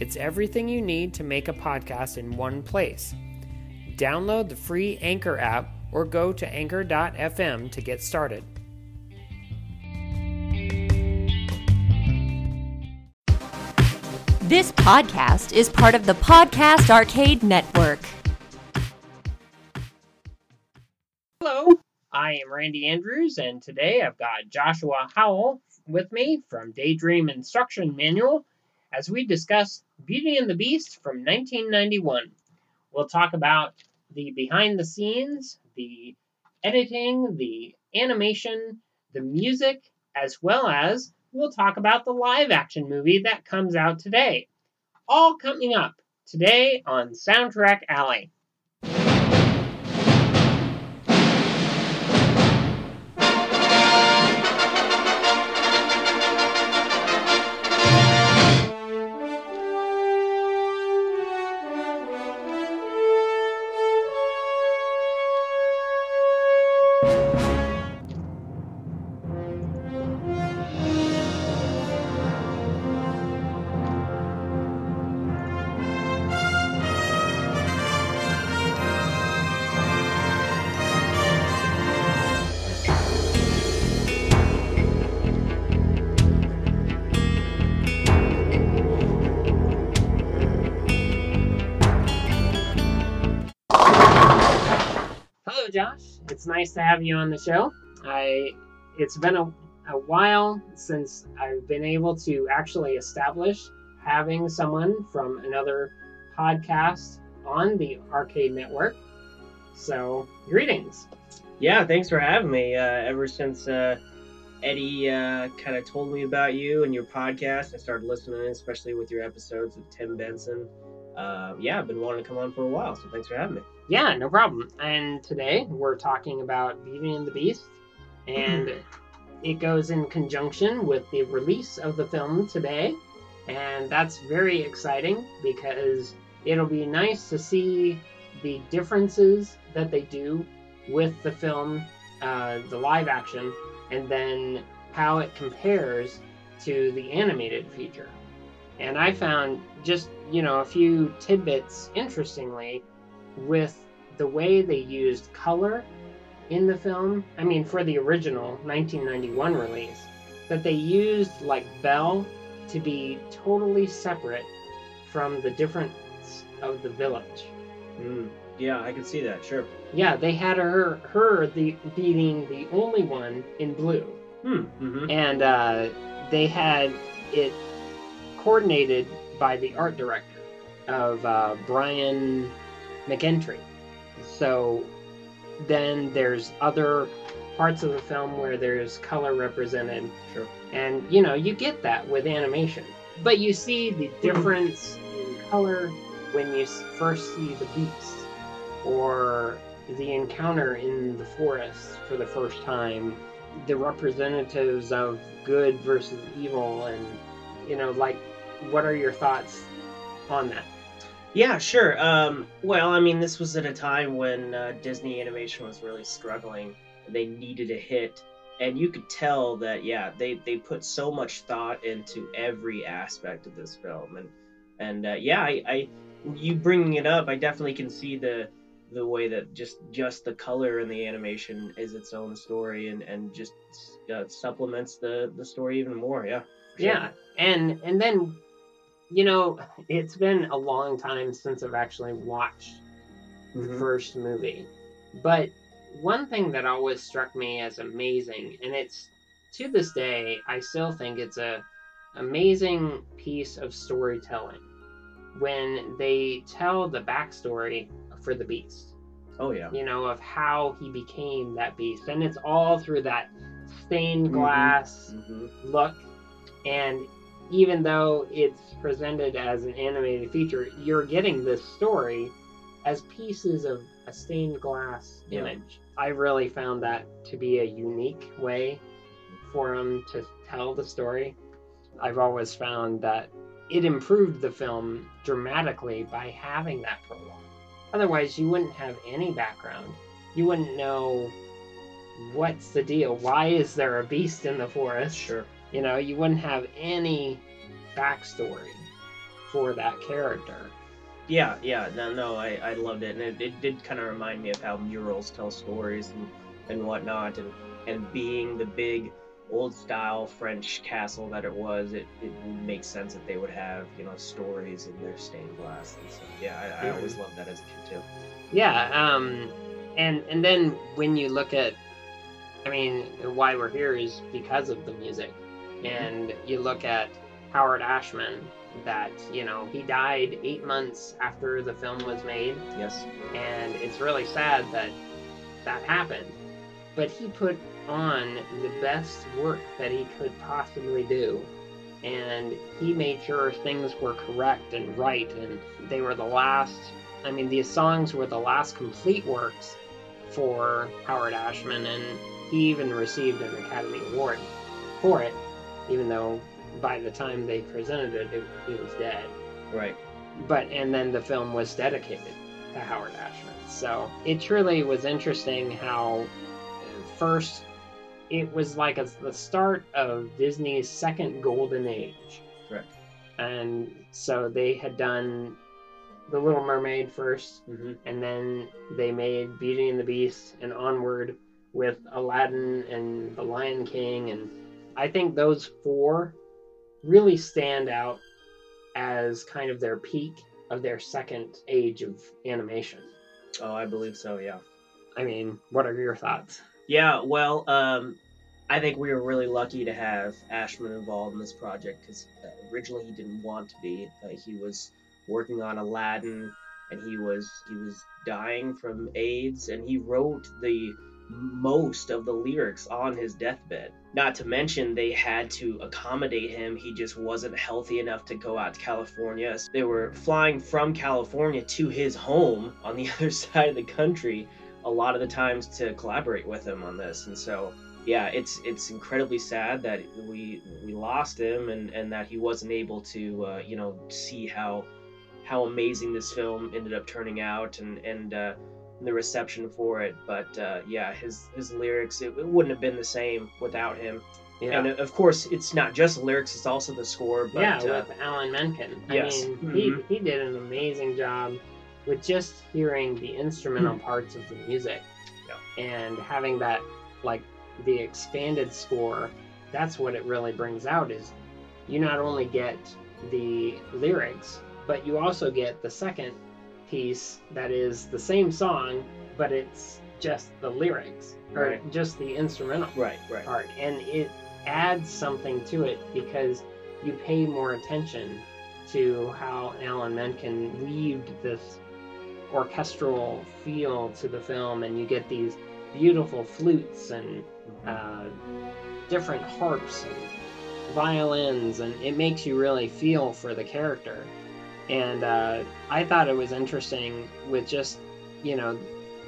It's everything you need to make a podcast in one place. Download the free Anchor app or go to anchor.fm to get started. This podcast is part of the Podcast Arcade Network. Hello, I am Randy Andrews, and today I've got Joshua Howell with me from Daydream Instruction Manual as we discuss Beauty and the Beast from 1991. We'll talk about the behind the scenes, the editing, the animation, the music, as well as we'll talk about the live action movie that comes out today. All coming up today on Soundtrack Alley. Nice to have you on the show. I it's been a, a while since I've been able to actually establish having someone from another podcast on the Arcade Network. So, greetings. Yeah, thanks for having me. Uh, ever since uh, Eddie uh, kind of told me about you and your podcast, I started listening, especially with your episodes with Tim Benson. Uh, yeah, I've been wanting to come on for a while, so thanks for having me. Yeah, no problem. And today we're talking about Beauty and the Beast, and it goes in conjunction with the release of the film today. And that's very exciting because it'll be nice to see the differences that they do with the film, uh, the live action, and then how it compares to the animated feature. And I found just, you know, a few tidbits interestingly with the way they used color in the film. I mean, for the original 1991 release, that they used like Belle to be totally separate from the difference of the village. Mm, yeah, I can see that. Sure. Yeah, they had her her the being the only one in blue, Hmm. Mm-hmm. and uh, they had it coordinated by the art director of uh, Brian McEntee. So then there's other parts of the film where there's color represented, Sure. and you know you get that with animation, but you see the difference in color when you first see the beast or the encounter in the forest for the first time, the representatives of good versus evil, and you know, like, what are your thoughts on that? Yeah, sure. Um, well, I mean, this was at a time when uh, Disney animation was really struggling. They needed a hit, and you could tell that, yeah, they, they put so much thought into every aspect of this film, and and uh, yeah, I, I you bringing it up, I definitely can see the the way that just just the color and the animation is its own story, and and just uh, supplements the the story even more. Yeah. sure. Yeah, and and then, you know, it's been a long time since I've actually watched the Mhm. first movie, but one thing that always struck me as amazing, and it's to this day, I still think it's a amazing piece of storytelling when they tell the backstory for the beast Oh yeah. you know, of how he became that beast. And it's all through that stained Mhm. glass hmm look. And even though it's presented as an animated feature, you're getting this story as pieces of a stained glass Yeah. image. I really found that to be a unique way for him to tell the story. I've always found that it improved the film dramatically by having that prologue. Otherwise, you wouldn't have any background. You wouldn't know what's the deal. Why is there a beast in the forest? Sure. You know, you wouldn't have any backstory for that character. Yeah, yeah, no, no, I, I loved it, and it, it did kind of remind me of how murals tell stories and, and whatnot, and, and being the big old style French castle that it was, it, it makes sense that they would have, you know, stories in their stained glass. And so, yeah, I, I always loved that as a kid too. Yeah, um, and and then when you look at, I mean, why we're here is because of the music, Mm-hmm. and you look at Howard Ashman. That you know he died eight months after the film was made, Yes. and it's really sad that that happened. But he put on the best work that he could possibly do, and he made sure things were correct and right, and they were the last. I mean, these songs were the last complete works for Howard Ashman, and he even received an Academy Award for it, even though by the time they presented it, it he was dead Right. but and then the film was dedicated to Howard Ashman. So it truly was interesting how first it was like a, the start of Disney's second golden age. Correct. And so they had done The Little Mermaid first, Mm-hmm. and then they made Beauty and the Beast and onward with Aladdin and The Lion King and I think those four really stand out as kind of their peak of their second age of animation. Oh, I believe so. Yeah. I mean, what are your thoughts? Yeah, well, um, I think we were really lucky to have Ashman involved in this project because uh, originally he didn't want to be. Uh, he was working on Aladdin, and he was he was dying from AIDS, and he wrote the most of the lyrics on his deathbed. Not to mention they had to accommodate him. He just wasn't healthy enough to go out to California. So they were flying from California to his home on the other side of the country a lot of the times to collaborate with him on this and so yeah it's it's incredibly sad that we we lost him and and that he wasn't able to uh, you know see how how amazing this film ended up turning out and and uh, the reception for it but uh, yeah his his lyrics it, it wouldn't have been the same without him Yeah, and of course it's not just lyrics it's also the score but yeah, uh, with Alan Menken. yes. I mean, he, Mhm. he did an amazing job with just hearing the instrumental parts of the music and having that, like, the expanded score. That's what it really brings out is you not only get the lyrics, but you also get the second piece that is the same song, but it's just the lyrics or Right. just the instrumental right right. part. And it adds something to it because you pay more attention to how Alan Menken weaved this orchestral feel to the film and you get these beautiful flutes and uh, different harps and violins and it makes you really feel for the character and uh, i thought it was interesting with just you know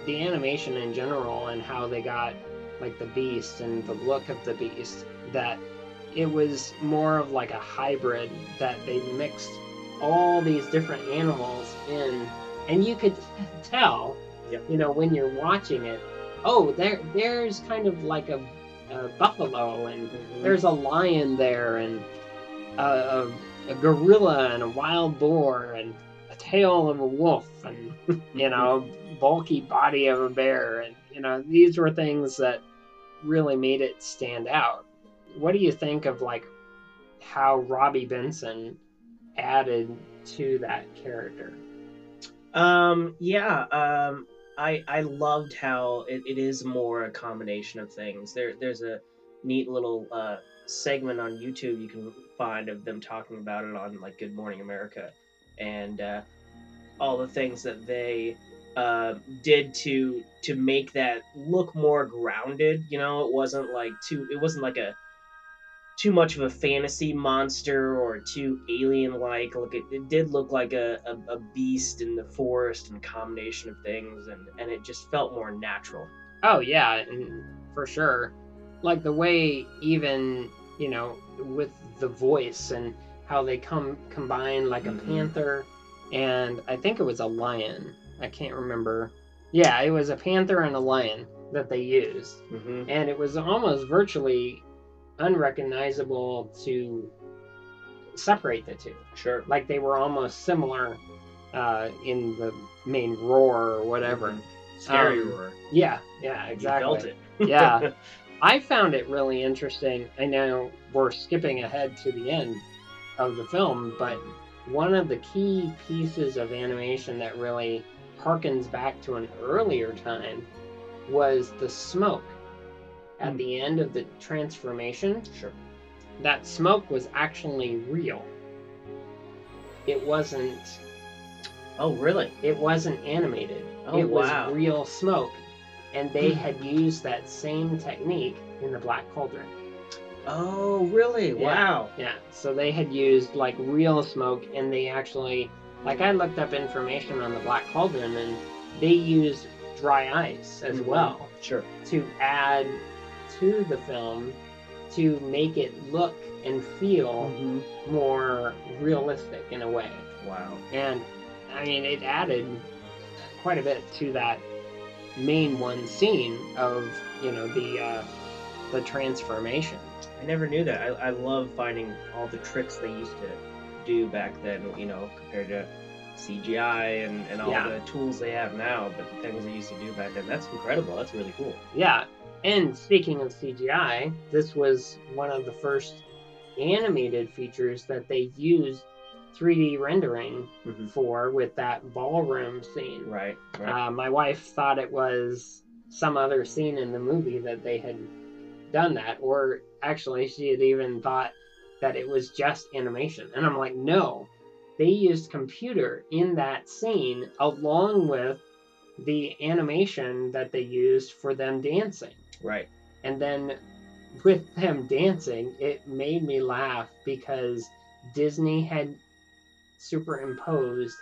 the animation in general and how they got like the beast and the look of the beast that it was more of like a hybrid that they mixed all these different animals in and you could tell Yep. you know when you're watching it oh there there's kind of like a, a buffalo and Mhm. there's a lion there and a, a, a gorilla and a wild boar and a tail of a wolf and you know bulky body of a bear and you know these were things that really made it stand out what do you think of like how robby benson added to that character Um, yeah, um, I I loved how it, it is more a combination of things. There there's a neat little uh, segment on YouTube you can of them talking about it on like Good Morning America, and uh, all the things that they uh, did to to make that look more grounded. You know, it wasn't like too. It wasn't like a too much of a fantasy monster or too alien-like. Look, it, it did look like a, a, a beast in the forest and combination of things, and and it just felt more natural. Oh yeah, for sure. Like the way even, you know, with the voice and how they come combine like a Mhm. panther and I think it was a lion. I can't remember. Yeah, it was a panther and a lion that they used. Mm-hmm. And it was almost virtually unrecognizable to separate the two. Sure. Like they were almost similar uh, in the main roar or whatever. Scary Um, roar. Yeah, yeah, You exactly. felt it. Yeah. I found it really interesting. I know we're skipping ahead to the end of the film, but one of the key pieces of animation that really harkens back to an earlier time was the smoke at Hmm. the end of the transformation. Sure. That smoke was actually real. It wasn't Oh, really? it wasn't animated. Oh, it was real smoke. And they Hmm. had used that same technique in the Black Cauldron. Oh, really? Yeah. Wow. Yeah. So they had used like real smoke and they actually like I looked up information on the Black Cauldron and they used dry ice as Mhm. well Sure. to add to the film to make it look and feel Mm-hmm. more realistic in a way. Wow. And I mean, it added quite a bit to that main one scene of you know the uh, the transformation. I never knew that. I, I love finding all the tricks they used to do back then, you know, compared to CGI and, and all Yeah. the tools they have now, but the things they used to do back then. That's incredible. That's really cool. Yeah. And speaking of CGI, this was one of the first animated features that they used 3D rendering Mhm. for with that ballroom scene. Right. Right. Uh, my wife thought it was some other scene in the movie that they had done that, or actually, she had even thought that it was just animation. And I'm like, no, they used computer in that scene along with the animation that they used for them dancing. right. And then with them dancing, it made me laugh because Disney had superimposed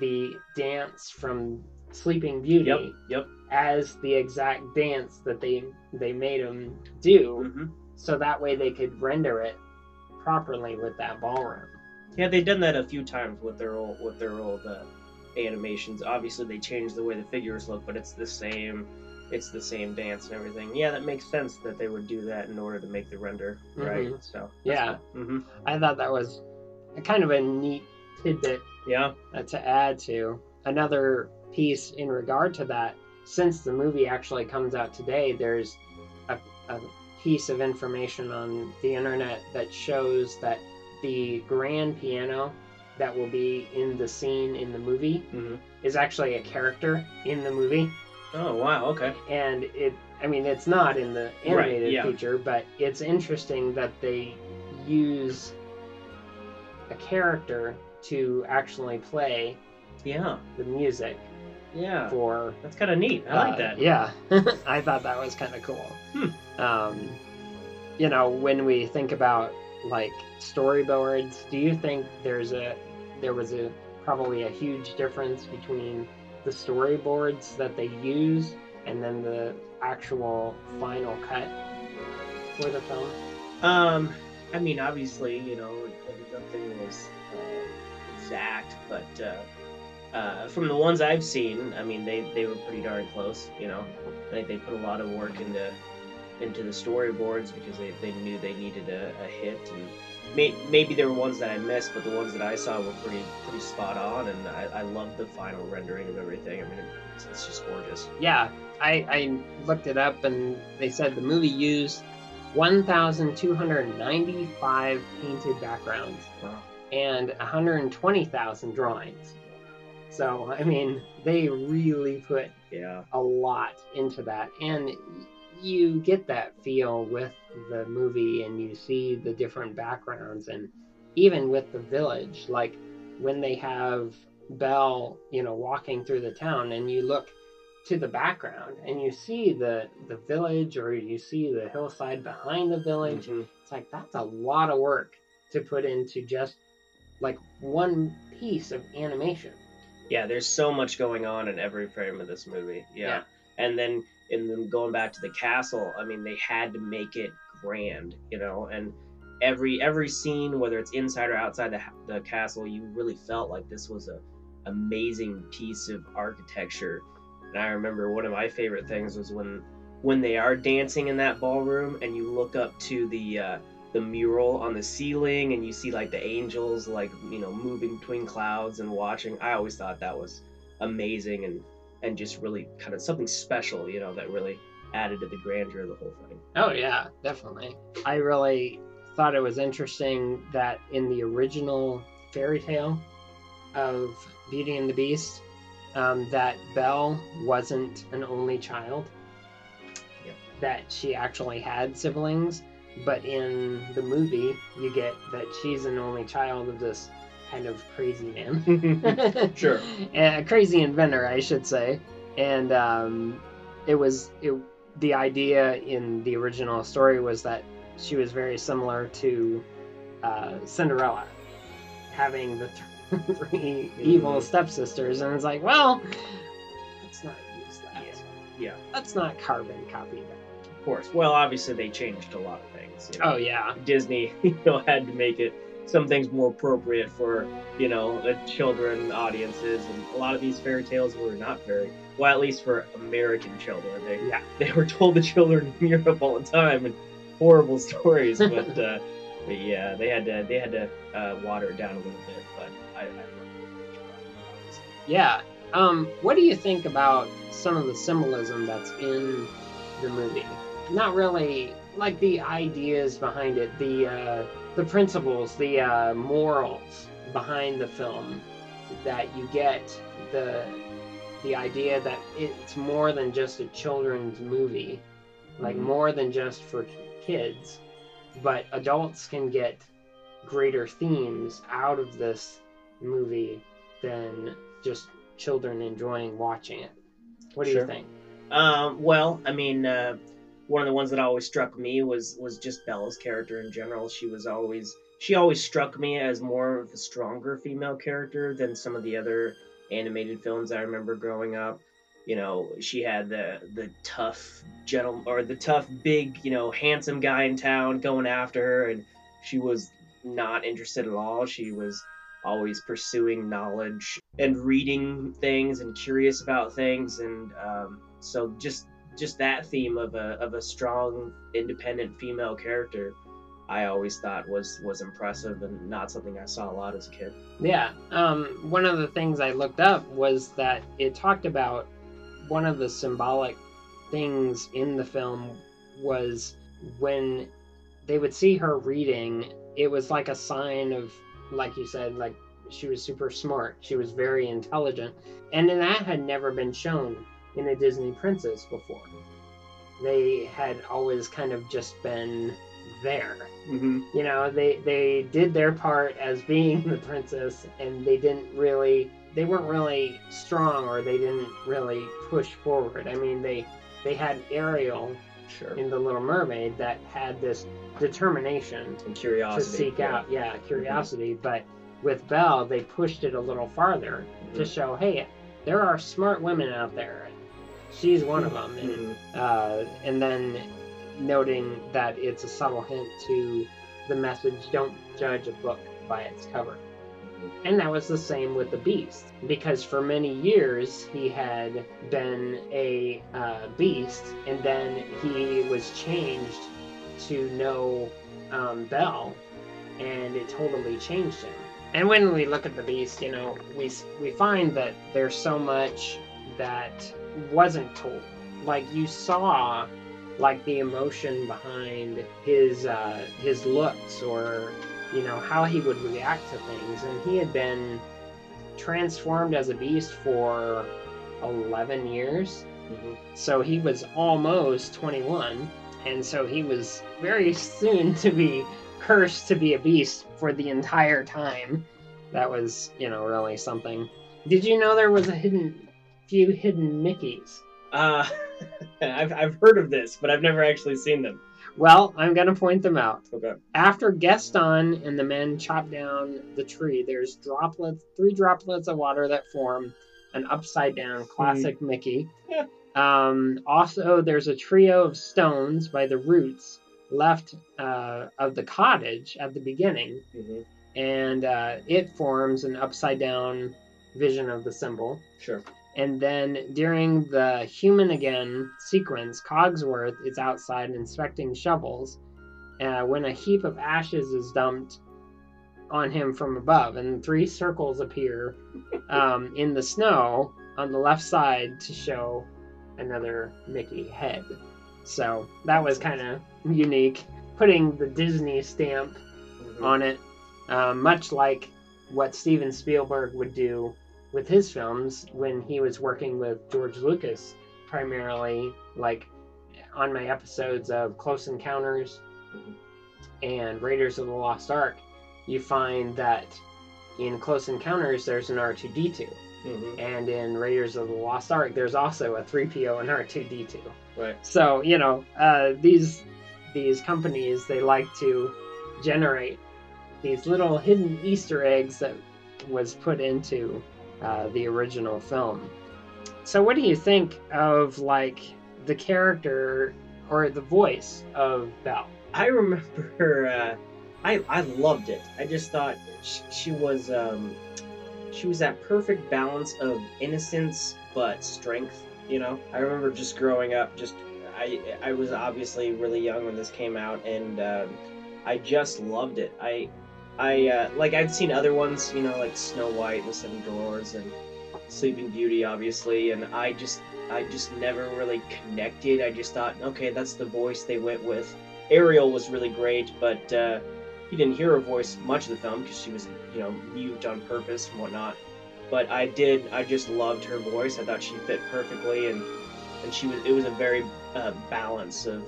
the dance from Sleeping Beauty Yep. Yep. as the exact dance that they they made them do, hmm so that way they could render it properly with that ballroom. Yeah, they've done that a few times with their old with their old uh, animations. Obviously, they changed the way the figures look, but it's the same. It's the same dance and everything. Yeah, that makes sense that they would do that in order to make the render right. Mhm. So Yeah. hmm I thought that was a kind of a neat tidbit Yeah. uh, to add to. Another piece in regard to that, since the movie actually comes out today, there's a, a piece of information on the internet that shows that the grand piano that will be in the scene in the movie hmm is actually a character in the movie. Oh wow. Okay. And it, I mean, it's not in the Right, animated yeah. feature, but it's interesting that they use a character to actually play Yeah. the music Yeah. for That's kind of neat. I uh, like that. yeah i thought that was kind of cool Hmm. um you know when we think about like storyboards do you think there's a there was a probably a huge difference between the storyboards that they use and then the actual final cut for the film Um, I mean, obviously, you know, nothing was exact, but uh, uh, from the ones I've seen, I mean, they, they were pretty darn close. You know, they, they put a lot of work into into the storyboards because they, they knew they needed a, a hit, and may, maybe there were ones that I missed, but the ones that I saw were pretty pretty spot on, and I, I love the final rendering of everything. I mean, it's, it's just gorgeous. yeah I, I looked it up and they said the movie used 1,295 painted backgrounds Wow. And 120,000 drawings. So, I mean, they really put Yeah. a lot into that. And you get that feel with the movie and you see the different backgrounds and even with the village, like when they have Belle, you know, walking through the town and you look to the background and you see the the village or you see the hillside behind the village Mhm. It's like that's a lot of work to put into just like one piece of animation. Yeah, there's so much going on in every frame of this movie. Yeah. Yeah. And then in them going back to the castle, I mean, they had to make it grand, you know, and every every scene, whether it's inside or outside the, the castle, you really felt like this was a amazing piece of architecture. And I remember one of my favorite things was when when they are dancing in that ballroom and you look up to the uh, the mural on the ceiling and you see like the angels like you know moving between clouds and watching. I always thought that was amazing and and just really kind of something special, you know, that really added to the grandeur of the whole thing. Oh yeah, definitely. I really thought it was interesting that in the original fairy tale of Beauty and the Beast, um, that Belle wasn't an only child. Yep. That she actually had siblings, but in the movie, you get that she's an only child of this kind of crazy man. Sure. a crazy inventor, I should say. And um, it was it, the idea in the original story was that she was very similar to uh, Cinderella, having the three evil Mhm. stepsisters, and it's like, well, let's not use that. Yeah. Let's not carbon copy that. Course. Well, obviously they changed a lot of things. you know. Oh yeah, Disney, you know, had to make it some things more appropriate for, you know, the children audiences, and a lot of these fairy tales were not very well, at least for American children. They yeah. they were told to children in Europe all the time and horrible stories, but, uh, but yeah, they had to they had to uh, water it down a little bit. But I, I. Yeah. Um, what do you think about some of the symbolism that's in the movie? Not really like the ideas behind it, the uh, the principles, the uh, morals behind the film that you get the the idea that it's more than just a children's movie, like Mhm. more than just for kids, but adults can get greater themes out of this movie than just children enjoying watching it. What do Sure. you think? Um, well, I mean, uh, one of the ones that always struck me was was just Bella's character in general. She was always she always struck me as more of a stronger female character than some of the other animated films I remember growing up. You know, she had the the tough gentle or the tough big, you know, handsome guy in town going after her and she was not interested at all. She was always pursuing knowledge and reading things and curious about things and um, so just just that theme of a of a strong independent female character I always thought was was impressive and not something I saw a lot as a kid. Yeah. Um, one of the things I looked up was that it talked about one of the symbolic things in the film was when they would see her reading, it was like a sign of, like you said, like she was super smart. She was very intelligent. And then that had never been shown in a Disney princess before. They had always kind of just been there Mm-hmm. you know they they did their part as being the princess and they didn't really they weren't really strong or they didn't really push forward i mean they they had ariel Sure. in the little mermaid that had this determination And curiosity to seek out yeah curiosity but with belle they pushed it a little farther to Mhm. show hey there are smart women out there she's one of them and Mhm. uh, and then noting that it's a subtle hint to the message don't judge a book by its cover. And that was the same with the beast, because for many years he had been a uh, beast, and then he was changed to know um, Belle, and it totally changed him. And when we look at the beast, you know, we we find that there's so much that wasn't told. Like you saw, like the emotion behind his uh, his looks, or you know how he would react to things, and he had been transformed as a beast for 11 years. Mhm. So he was almost 21, and so he was very soon to be cursed to be a beast for the entire time. That was, you know, really something. Did you know there was a hidden few hidden Mickeys? Uh, I've I've heard of this, but I've never actually seen them. well, I'm gonna point them out. Okay. After Gaston and the men chop down the tree, there's droplets, three droplets of water that form an upside down classic Mickey. Yeah. Um, also, there's a trio of stones by the roots left uh, of the cottage at the beginning, hmm and uh, it forms an upside down vision of the symbol. Sure. And then during the human again sequence, Cogsworth is outside inspecting shovels uh, when a heap of ashes is dumped on him from above, and three circles appear um, in the snow on the left side to show another Mickey head. So that was kind of unique, putting the Disney stamp Mhm. on it, um, much like what Steven Spielberg would do with his films when he was working with George Lucas, primarily like on my episodes of Close Encounters and Raiders of the Lost Ark. You find that in Close Encounters there's an R2D2, Mhm. and in Raiders of the Lost Ark there's also a 3PO and R2D2. Right. So you know uh, these these companies they like to generate these little hidden Easter eggs that was put into uh, the original film. So what do you think of like the character or the voice of Belle? I remember. Uh, I I loved it. I just thought she, she was um, she was that perfect balance of innocence but strength. You know, I remember just growing up. Just I I was obviously really young when this came out, and um, I just loved it. I I uh, like I'd seen other ones, you know, like Snow White and the Seven Dwarfs and Sleeping Beauty, obviously, and I just I just never really connected. I just thought, okay, that's the voice they went with. Ariel was really great, but uh, you didn't hear her voice much of the film because she was, you know, mute on purpose and whatnot. But I did, I just loved her voice. I thought she fit perfectly, and and she was, it was a very uh, balance of,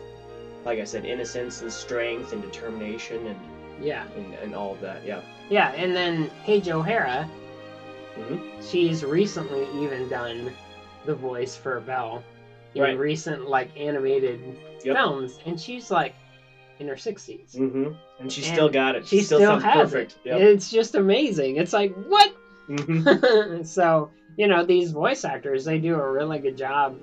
like I said, innocence and strength and determination and, Yeah, and, and all of that. Yeah. yeah, and then Paige O'Hara, Mhm. she's recently even done the voice for Belle in Right. recent like animated Yep. films, and she's like in her 60s. Mm-hmm. And she And still got it. She still, sounds has perfect. it. Yep. It's just amazing. It's like what? hmm so you know these voice actors, they do a really good job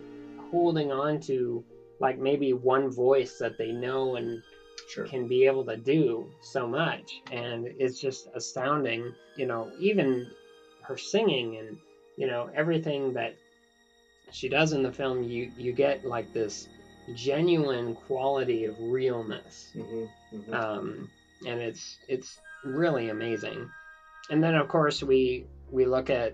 holding on to like maybe one voice that they know and Sure. can be able to do so much and it's just astounding you know even her singing and you know everything that she does in the film you you get like this genuine quality of realness hmm hmm um, and it's it's really amazing. And then of course we we look at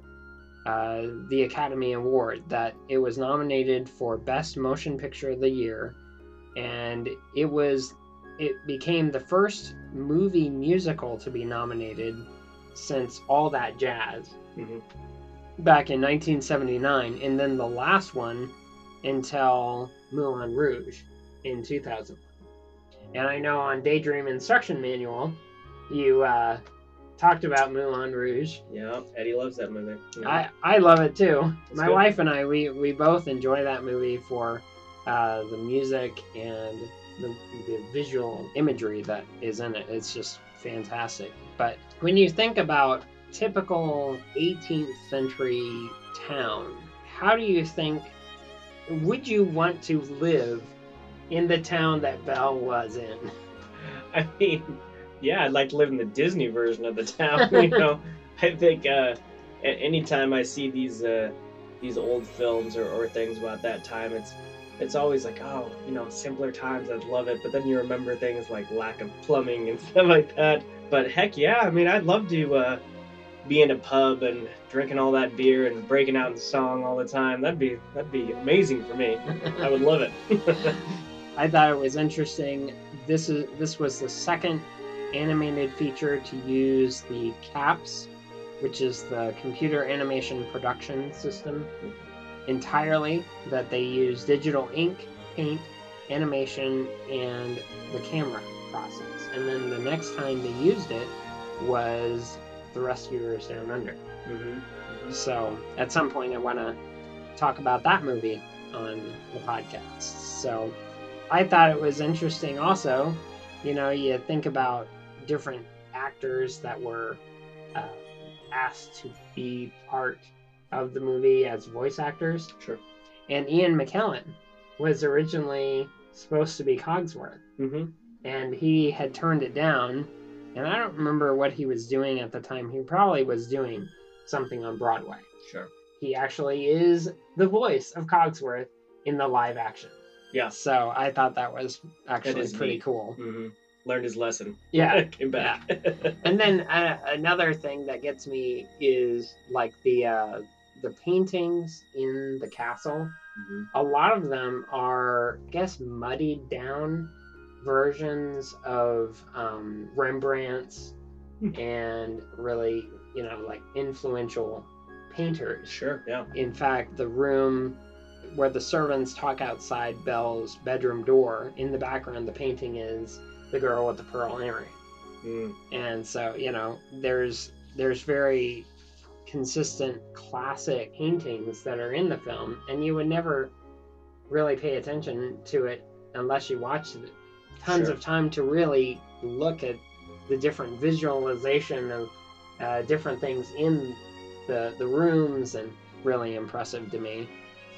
uh, the Academy Award that it was nominated for Best Motion Picture of the Year, and it was it became the first movie musical to be nominated since All That Jazz hmm back in 1979, and then the last one until Moulin Rouge in 2000. And I know on Daydream Instruction Manual, you uh, talked about Moulin Rouge. Yeah. Eddie loves that movie. Yeah. I, I love it too. It's My good. wife and I, we, we both enjoy that movie for uh, the music and the, the visual imagery that is in it. It's just fantastic. But when you think about typical 18th century town, how do you think would you want to live in the town that Belle was in? I mean, yeah, I'd like to live in the Disney version of the town. You know, I think uh, anytime I see these uh, these old films or, or things about that time, it's it's always like, oh, you know, simpler times. I'd love it, but then you remember things like lack of plumbing and stuff like that. But heck yeah, I mean, I'd love to uh, be in a pub and drinking all that beer and breaking out in song all the time. That'd be that'd be amazing for me. I would love it. I thought it was interesting. This is this was the second animated feature to use the CAPS, which is the computer animation production system, entirely. That they use digital ink, paint, animation, and the camera process. And then the next time they used it was The Rescuers Down Under. hmm So at some point, I want to talk about that movie on the podcast. So I thought it was interesting also. You know, you think about different actors that were uh, asked to be part of the movie as voice actors. Sure. And Ian McKellen was originally supposed to be Cogsworth, Mm-hmm. and he had turned it down. And I don't remember what he was doing at the time. He probably was doing something on Broadway. Sure. He actually is the voice of Cogsworth in the live action. Yeah. So I thought that was actually is pretty neat. cool. Mm-hmm. Learned his lesson. Yeah. Came back. And then uh, another thing that gets me is like the uh, the paintings in the castle. Mhm. A lot of them are, I guess, muddied down versions of um, Rembrandt's and really, you know, like influential painters. Sure. Yeah. In fact, the room where the servants talk outside Belle's bedroom door, in the background, the painting is the girl with the pearl earring Mm. and so you know there's there's very consistent classic paintings that are in the film and you would never really pay attention to it unless you watched it tons Sure. of time to really look at the different visualization of uh, different things in the the rooms and really impressive to me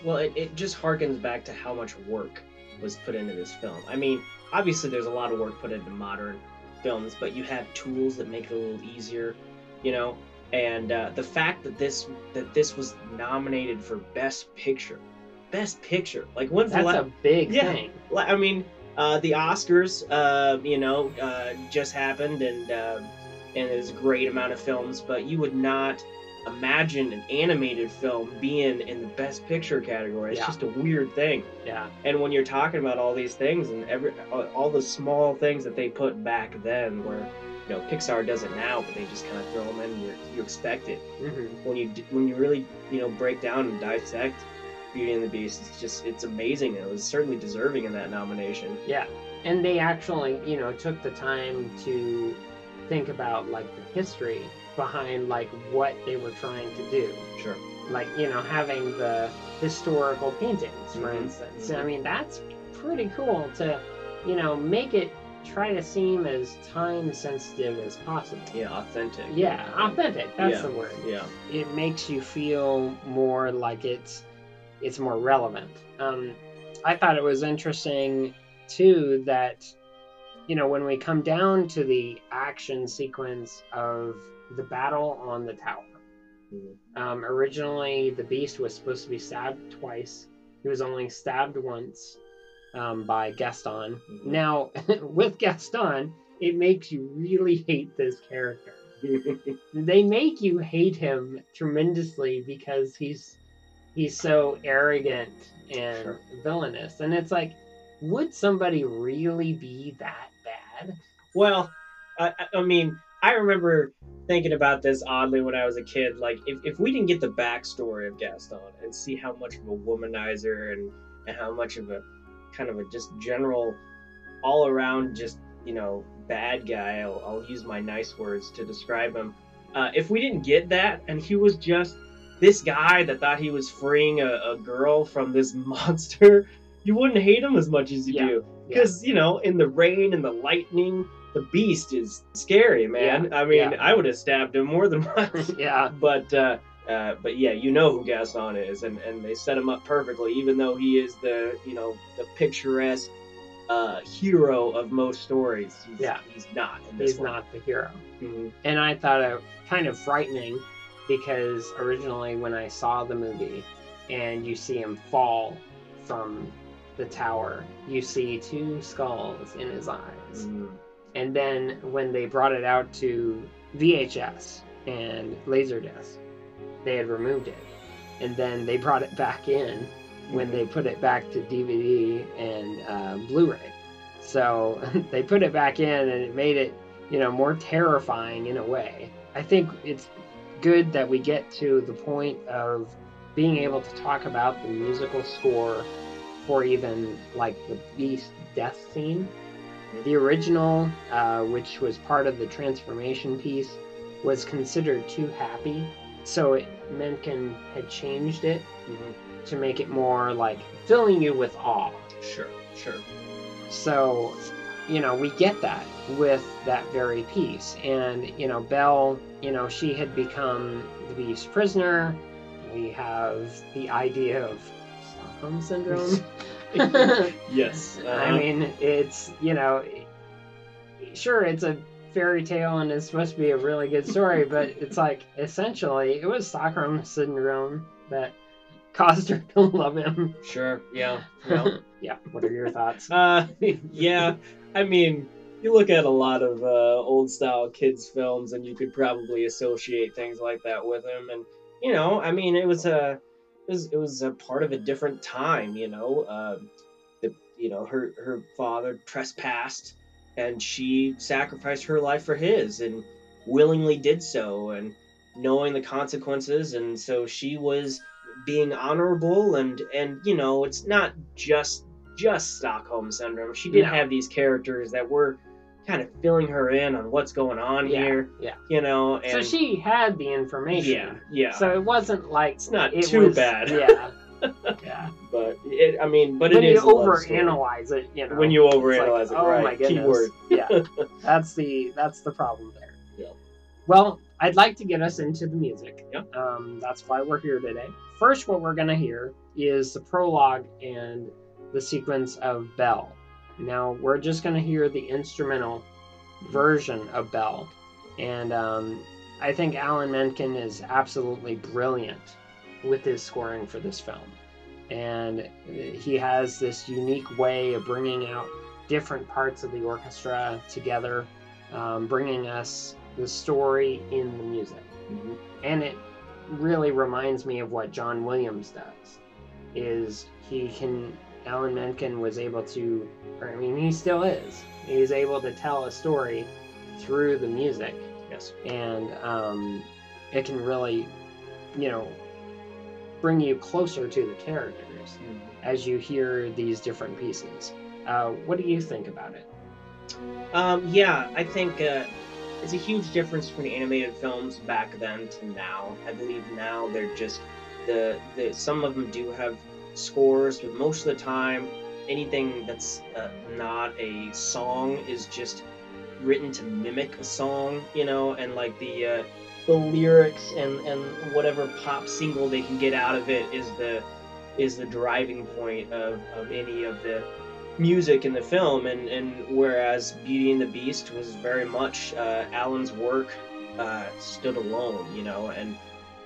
Well, it, it just harkens back to how much work was put into this film. I mean, obviously, there's a lot of work put into modern films, but you have tools that make it a little easier, you know. And uh, the fact that this that this was nominated for Best Picture, Best Picture, like when's the that's a big Yeah. thing I mean, uh, the Oscars, uh, you know, uh, just happened, and uh, and there's a great amount of films, but you would not imagine an animated film being in the Best Picture category. It's Yeah. just a weird thing. yeah And when you're talking about all these things and every all all the small things that they put back then, where you know Pixar does it now, but they just kind of throw them in, and you you expect it. hmm When you when you really you know break down and dissect Beauty and the Beast, it's just it's amazing. It was certainly deserving of that nomination. Yeah, and they actually, you know, took the time to think about like the history behind like what they were trying to do. Sure. Like, you know, having the historical paintings, for Mhm, instance. mhm. I mean, that's pretty cool to, you know, make it try to seem as time sensitive as possible. Yeah, authentic. Yeah, authentic. That's Yeah. the word. Yeah. It makes you feel more like it's it's more relevant. Um, I thought it was interesting too that you know when we come down to the action sequence of the battle on the tower. Mhm. Um, originally, the beast was supposed to be stabbed twice. He was only stabbed once um, by Gaston. Mhm. Now, with Gaston, it makes you really hate this character they make you hate him tremendously because he's he's so arrogant and Sure. villainous and it's like would somebody really be that bad Well, I, I- I mean, I remember thinking about this oddly when I was a kid. Like, if, if we didn't get the backstory of Gaston and see how much of a womanizer and, and how much of a kind of a just general, all around, just, you know, bad guy, I'll, I'll use my nice words to describe him. Uh, if we didn't get that and he was just this guy that thought he was freeing a, a girl from this monster, you wouldn't hate him as much as you Yeah. do. Yeah. Because, you know, in the rain and the lightning, the beast is scary, man. Yeah, I mean, yeah. I would have stabbed him more than once. yeah but, uh, uh, but yeah, you know who Gaston is, and, and they set him up perfectly, even though he is the, you know, the picturesque uh, hero of most stories. He's, Yeah. he's not. He's one. not the hero Mhm. and i thought it kind of frightening because originally when i saw the movie and you see him fall from the tower you see two skulls in his eyes Mhm. And then when they brought it out to VHS and Laserdisc, they had removed it. And then they brought it back in when they put it back to DVD and uh, Blu-ray. So they put it back in and it made it, you know, more terrifying in a way. I think it's good that we get to the point of being able to talk about the musical score for even like the beast death scene. The original, uh, which was part of the transformation piece, was considered too happy, so it, Menken had changed it Mhm. to make it more like filling you with awe. Sure, sure. so, you know, we get that with that very piece. And, you know, Belle, you know, she had become the Beast's prisoner. We have the idea of Stockholm Syndrome. Yes. I uh-huh. mean, it's, you know, sure, it's a fairy tale and it's supposed to be a really good story, but it's like essentially it was Stockholm Syndrome that caused her to love him. sure. Yeah. Well, Yeah, what are your thoughts? Uh, yeah. I mean, you look at a lot of uh, old style kids films, and you could probably associate things like that with him. And you know, I mean, it was a, it was it was a part of a different time. You know, um, the you know her her father trespassed, and she sacrificed her life for his, and willingly did so, and knowing the consequences, and so she was being honorable and and you know it's not just just Stockholm syndrome. She did No. have these characters that were kind of filling her in on what's going on Yeah, here. yeah. You know, so she had the information. yeah, yeah. So it wasn't like it's not it too was- bad. Yeah. yeah. But it, I mean, but when it you is story. overanalyze it, you know. When you overanalyze like, it, oh right? my goodness. Keyword. yeah. That's the that's the problem there. Yeah. Well, I'd like to get us into the music. Yeah. Um, that's why we're here today. First, what we're gonna hear is the prologue and the sequence of Belle. Now we're just gonna hear the instrumental version of Belle, and um, I think Alan Menken is absolutely brilliant with his scoring for this film, and he has this unique way of bringing out different parts of the orchestra together, um, bringing us the story in the music. Mhm. And it really reminds me of what John Williams does. Is he can Alan Menken was able to, or I mean, he still is. He's able to tell a story through the music, Yes. and um, it can really, you know, bring you closer to the characters as you hear these different pieces. Uh, what do you think about it? Um, yeah, I think uh, it's a huge difference between animated films back then to now. I believe now they're just the, the some of them do have scores, but most of the time, anything that's uh, not a song is just written to mimic a song, you know, and like the uh, the lyrics and and whatever pop single they can get out of it is the is the driving point of, of any of the music in the film. And, and whereas beauty and the beast was very much uh, alan's work uh, stood alone you know and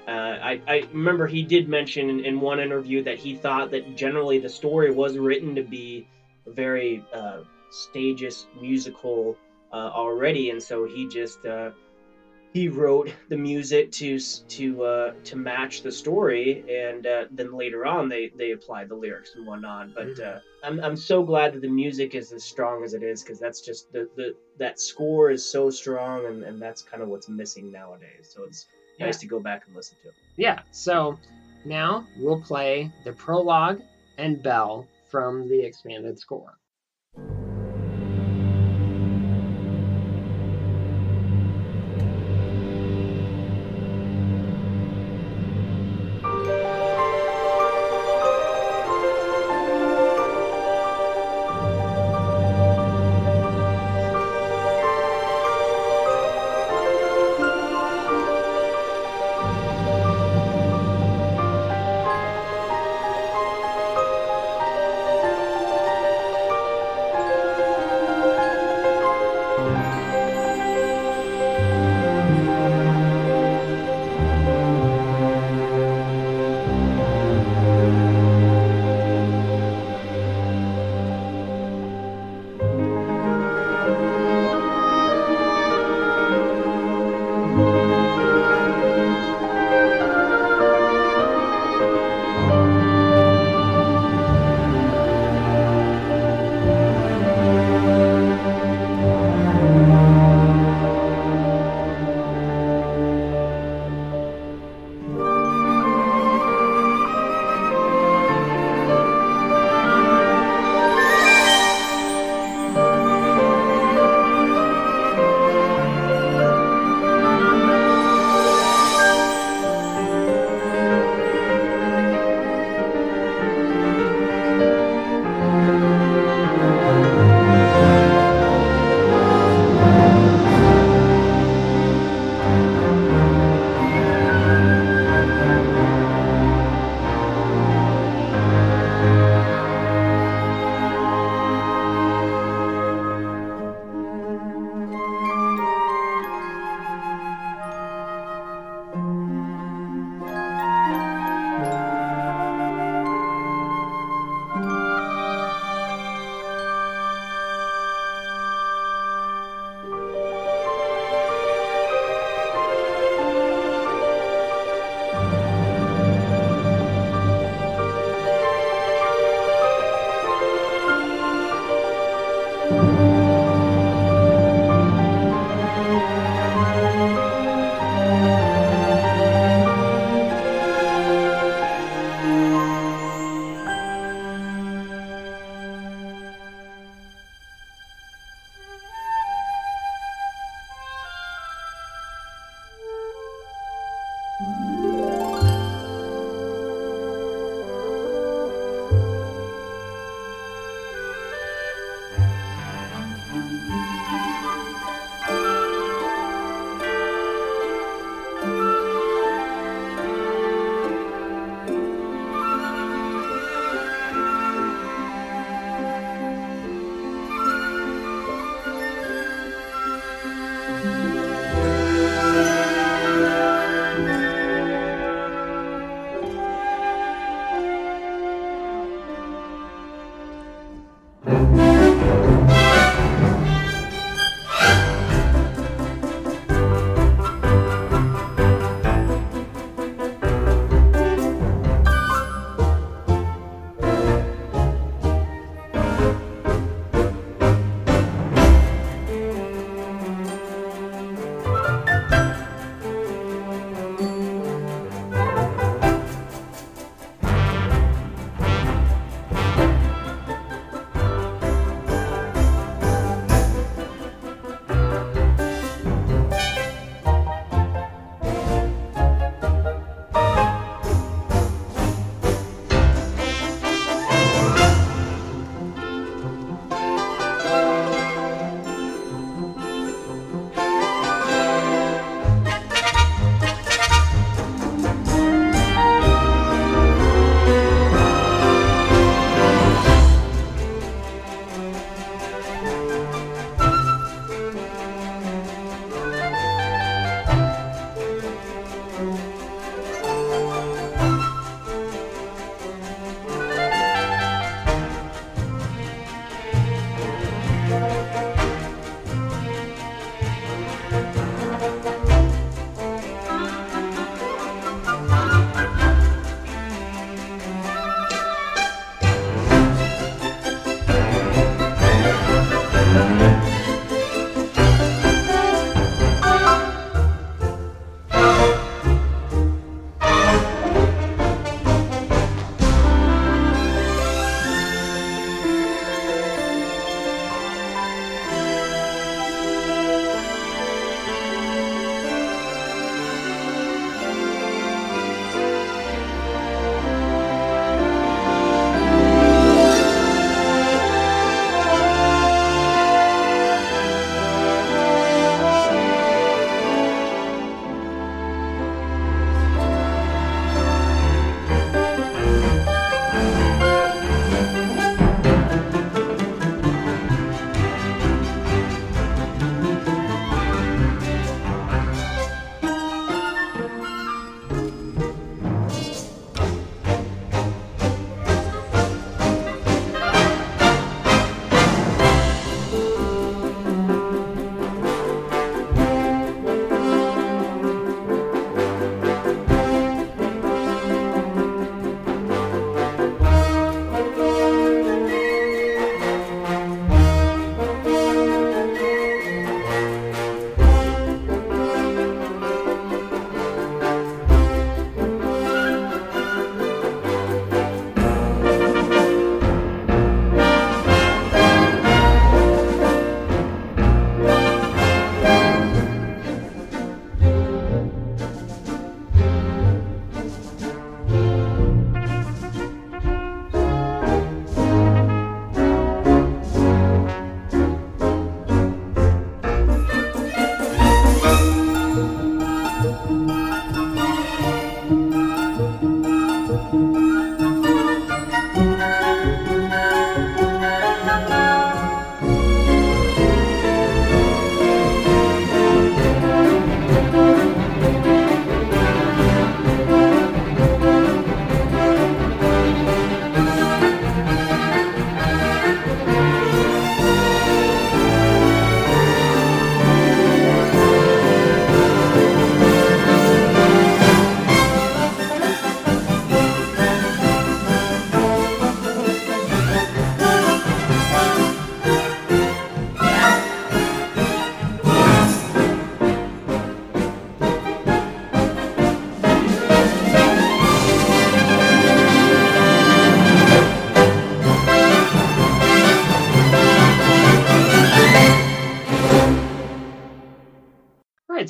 uh, I, I remember he did mention in, in one interview that he thought that generally the story was written to be very uh, stages musical uh, already. And so he just uh, he wrote the music to to uh, to match the story, and uh, then later on they they applied the lyrics and whatnot. But uh, I'm I'm so glad that the music is as strong as it is because that's just the, the that score is so strong, and, and that's kind of what's missing nowadays. So it's nice to go back and listen to. It. Yeah, so now we'll play the prologue and Belle from the expanded score.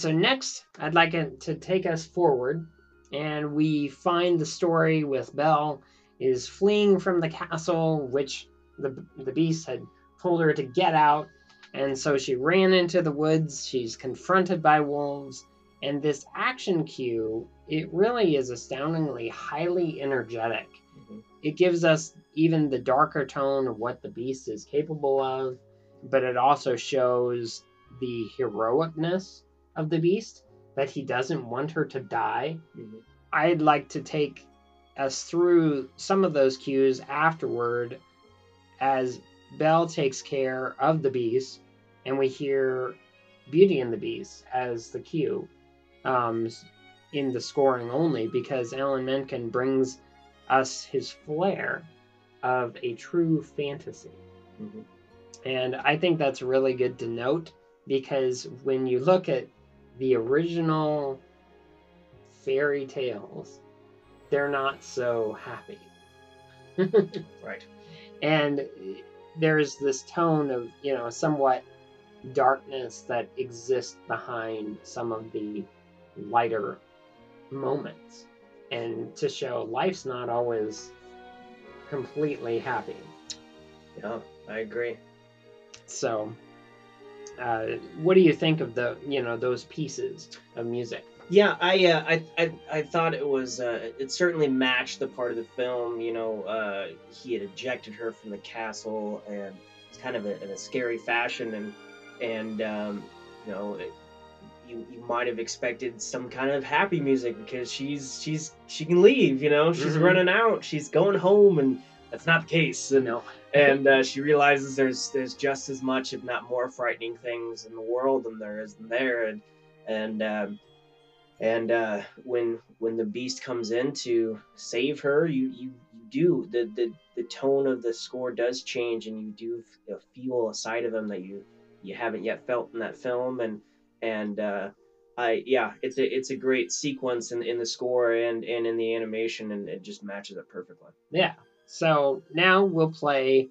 So next, I'd like it to take us forward, and we find the story with Belle is fleeing from the castle, which the the beast had told her to get out, and so she ran into the woods. She's confronted by wolves, and this action cue, it really is astoundingly highly energetic. Mhm. It gives us even the darker tone of what the beast is capable of, but it also shows the heroicness of the beast that he doesn't want her to die. Mhm. I'd like to take us through some of those cues afterward as Belle takes care of the beast and we hear Beauty and the Beast as the cue um, in the scoring only because Alan Menken brings us his flair of a true fantasy. Mhm. And I think that's really good to note because when you look at the original fairy tales, they're not so happy. Right. and there's this tone of, you know, somewhat darkness that exists behind some of the lighter moments. And to show life's not always completely happy. Yeah, I agree. So, uh, what do you think of the you know those pieces of music? Yeah, I, uh, I, I, I thought it was. Uh, it certainly matched the part of the film. You know, uh, he had ejected her from the castle, and it's kind of a, in a scary fashion, and and um, you know, it, you you might have expected some kind of happy music because she's she's she can leave. You know, she's Mhm. running out, she's going home, and that's not the case. And No. and uh, she realizes there's there's just as much, if not more, frightening things in the world than there is in there, and and um, and uh, when when the beast comes in to save her, you you, you do the, the the tone of the score does change, and you do feel a side of him that you you haven't yet felt in that film, and and uh, I yeah, it's a it's a great sequence in, in the score and and in the animation, and it just matches it perfectly. Yeah. So now we'll play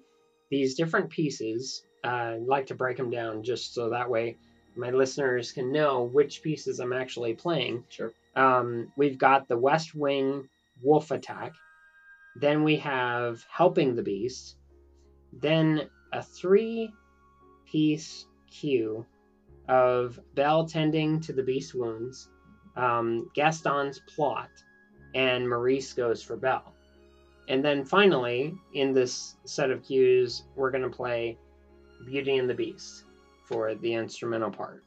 these different pieces. Uh, I'd like to break them down just so that way my listeners can know which pieces I'm actually playing. Sure. Um, we've got the West Wing Wolf Attack. Then we have Helping the Beast. Then a three piece cue of Belle tending to the beast's wounds, um, Gaston's plot, and Maurice goes for Belle. And then finally, in this set of cues, we're going to play Beauty and the Beast for the instrumental part.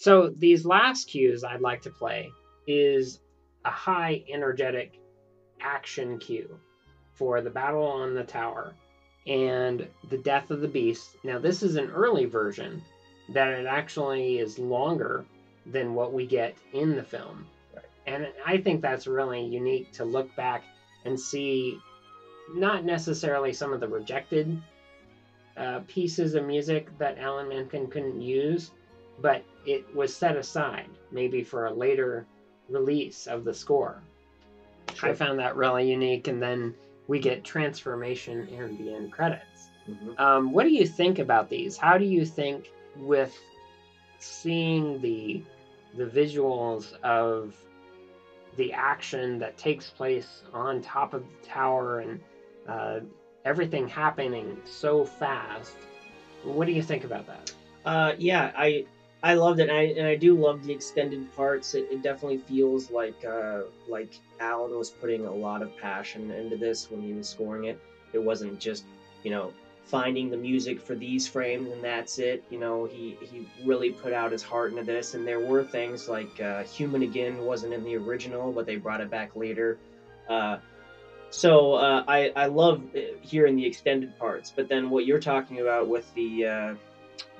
So these last cues I'd like to play is a high energetic action cue for the battle on the tower and the death of the beast. Now this is an early version that it actually is longer than what we get in the film. Right. And I think that's really unique to look back and see not necessarily some of the rejected uh, pieces of music that Alan Menken couldn't use, but it was set aside maybe for a later release of the score. I found that really unique, and then we get transformation in the end credits. Mhm. Um, what do you think about these? How do you think with seeing the the visuals of the action that takes place on top of the tower and uh, everything happening so fast? What do you think about that? Uh, yeah, I I loved it, and I, and I do love the extended parts. It, it definitely feels like uh, like Alan was putting a lot of passion into this when he was scoring it. It wasn't just you know finding the music for these frames and that's it. You know, he he really put out his heart into this, and there were things like uh, "Human Again" wasn't in the original, but they brought it back later. Uh, so uh, I I love uh, hearing the extended parts, but then what you're talking about with the uh,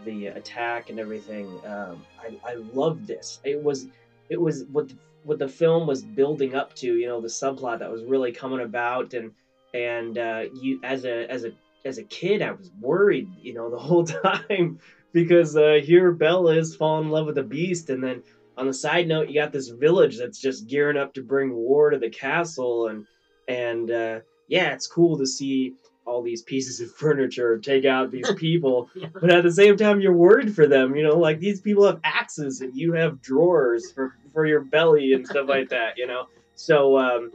the attack and everything. Um, I, I love this. It was it was what the, what the film was building up to. You know, the subplot that was really coming about, and and uh, you as a as a as a kid, I was worried. You know, the whole time because uh, here Bella is falling in love with the beast, and then on the side note, you got this village that's just gearing up to bring war to the castle, and and uh, yeah, it's cool to see all these pieces of furniture take out these people but at the same time you're worried for them you know like these people have axes and you have drawers for for your belly and stuff like that you know? So um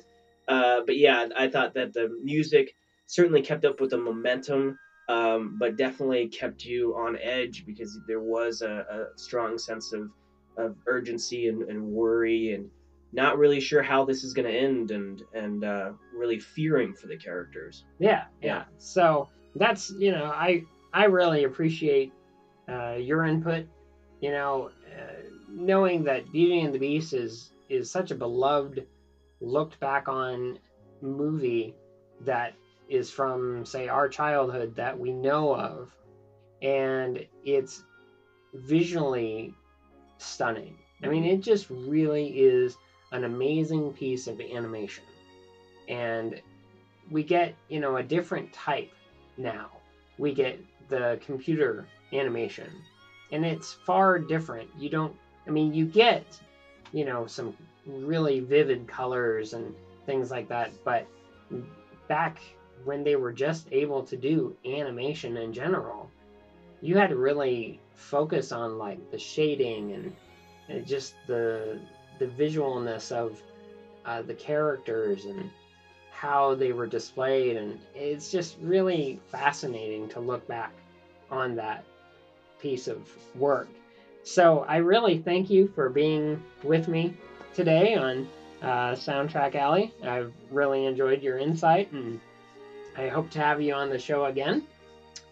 uh but yeah i thought that the music certainly kept up with the momentum um but definitely kept you on edge because there was a, a strong sense of of urgency and, and worry and not really sure how this is going to end and and uh really fearing for the characters Yeah, yeah. Yeah. So that's you know I I really appreciate uh, your input. You know, uh, knowing that Beauty and the Beast is is such a beloved, looked back on movie that is from say our childhood that we know of, and it's visually stunning. I mean, it just really is an amazing piece of animation, and we get you know a different type now. We get the computer animation and it's far different. You don't i mean you get you know some really vivid colors and things like that but back when they were just able to do animation in general you had to really focus on like the shading and, and just the the visualness of uh, the characters and how they were displayed and it's just really fascinating to look back on that piece of work. So i really thank you for being with me today on uh, soundtrack alley. I've really enjoyed your insight and i hope to have you on the show again.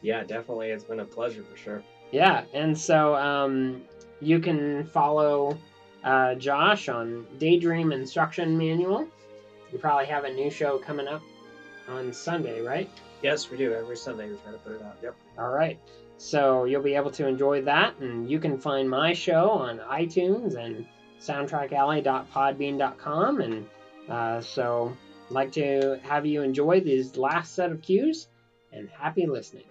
Yeah definitely. It's been a pleasure for sure. Yeah, and so um, you can follow uh, Josh on Daydream Instruction Manual. You probably have a new show coming up on Sunday, right? Yes, we do. Every Sunday we try to put it out. Yep. All right. So you'll be able to enjoy that, and you can find my show on iTunes and soundtrackalley.podbean.com. And uh, so, I'd like to have you enjoy these last set of cues, and happy listening.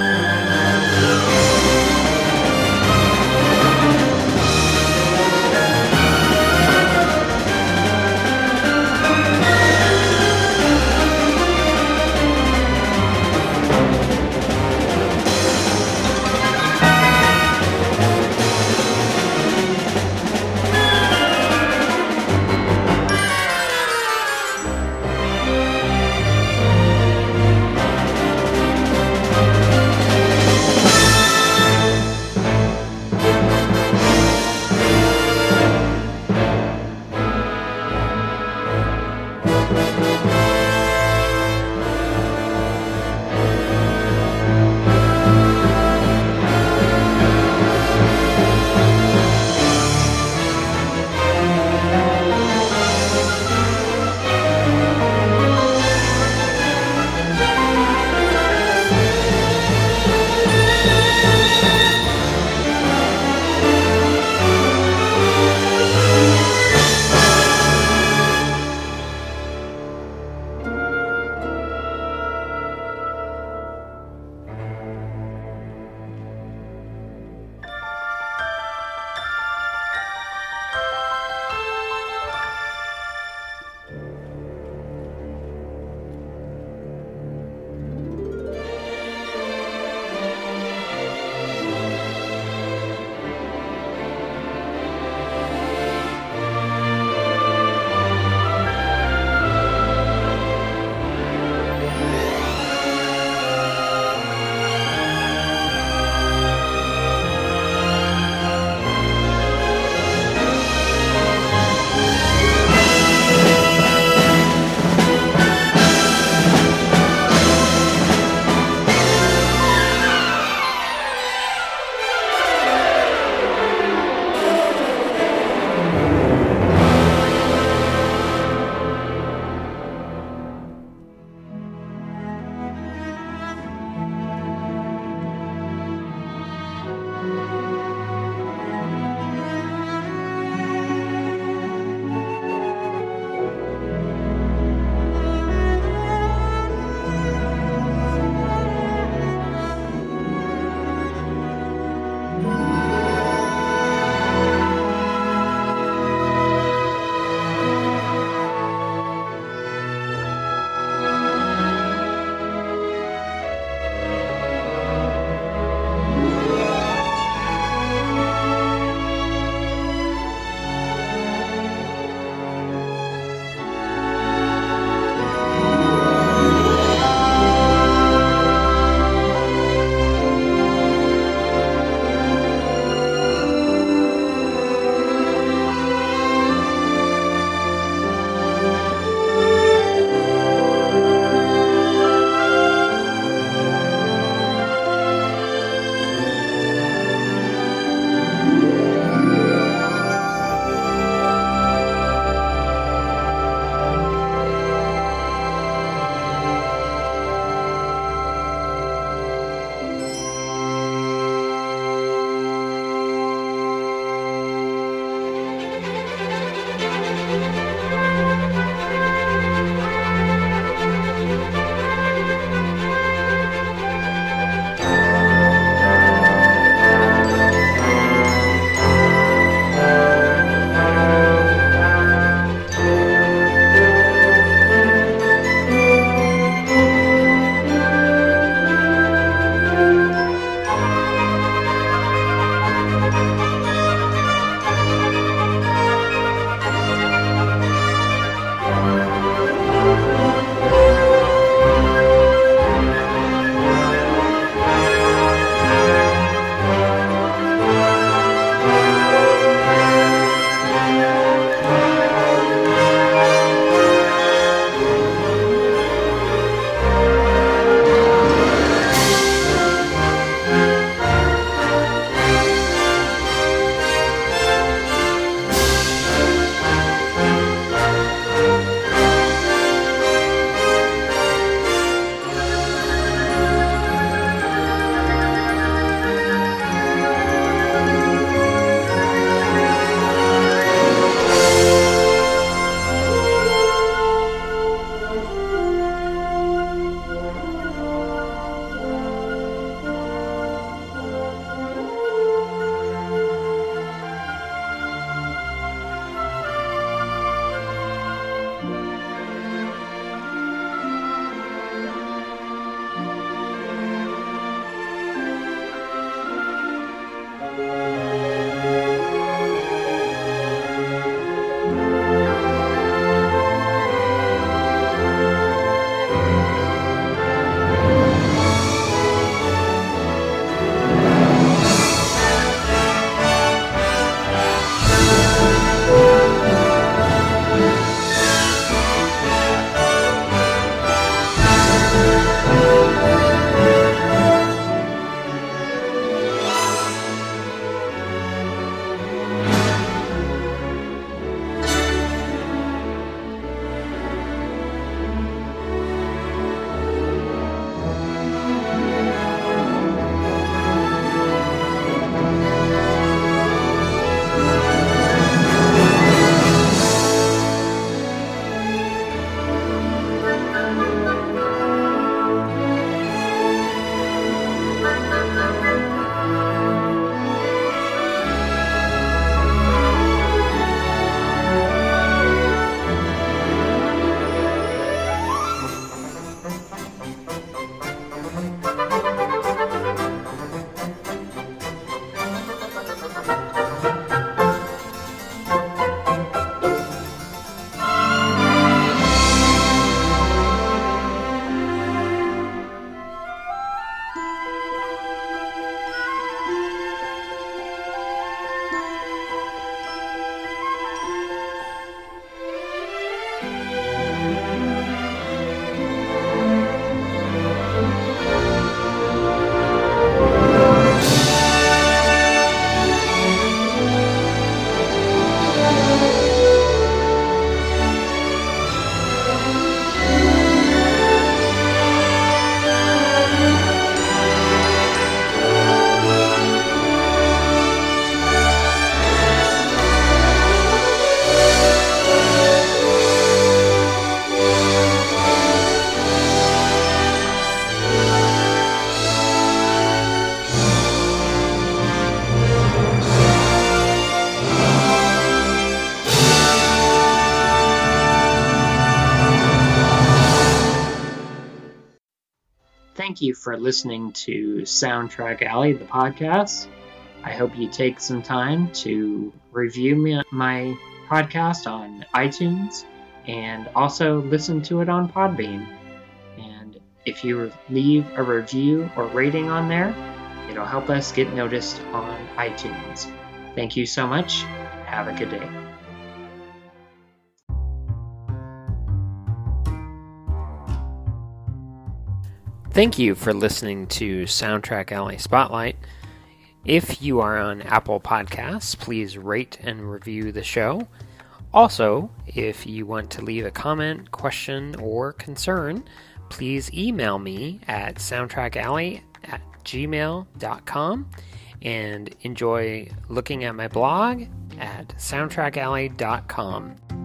Yeah. For listening to Soundtrack Alley, the podcast. I hope you take some time to review me, my podcast on iTunes and also listen to it on Podbean. And if you leave a review or rating on there, it'll help us get noticed on iTunes. Thank you so much. Have a good day. Thank you for listening to Soundtrack Alley Spotlight. If you are on Apple Podcasts, please rate and review the show. Also, if you want to leave a comment, question, or concern, please email me at soundtrackalley at gmail.com and enjoy looking at my blog at soundtrackalley.com.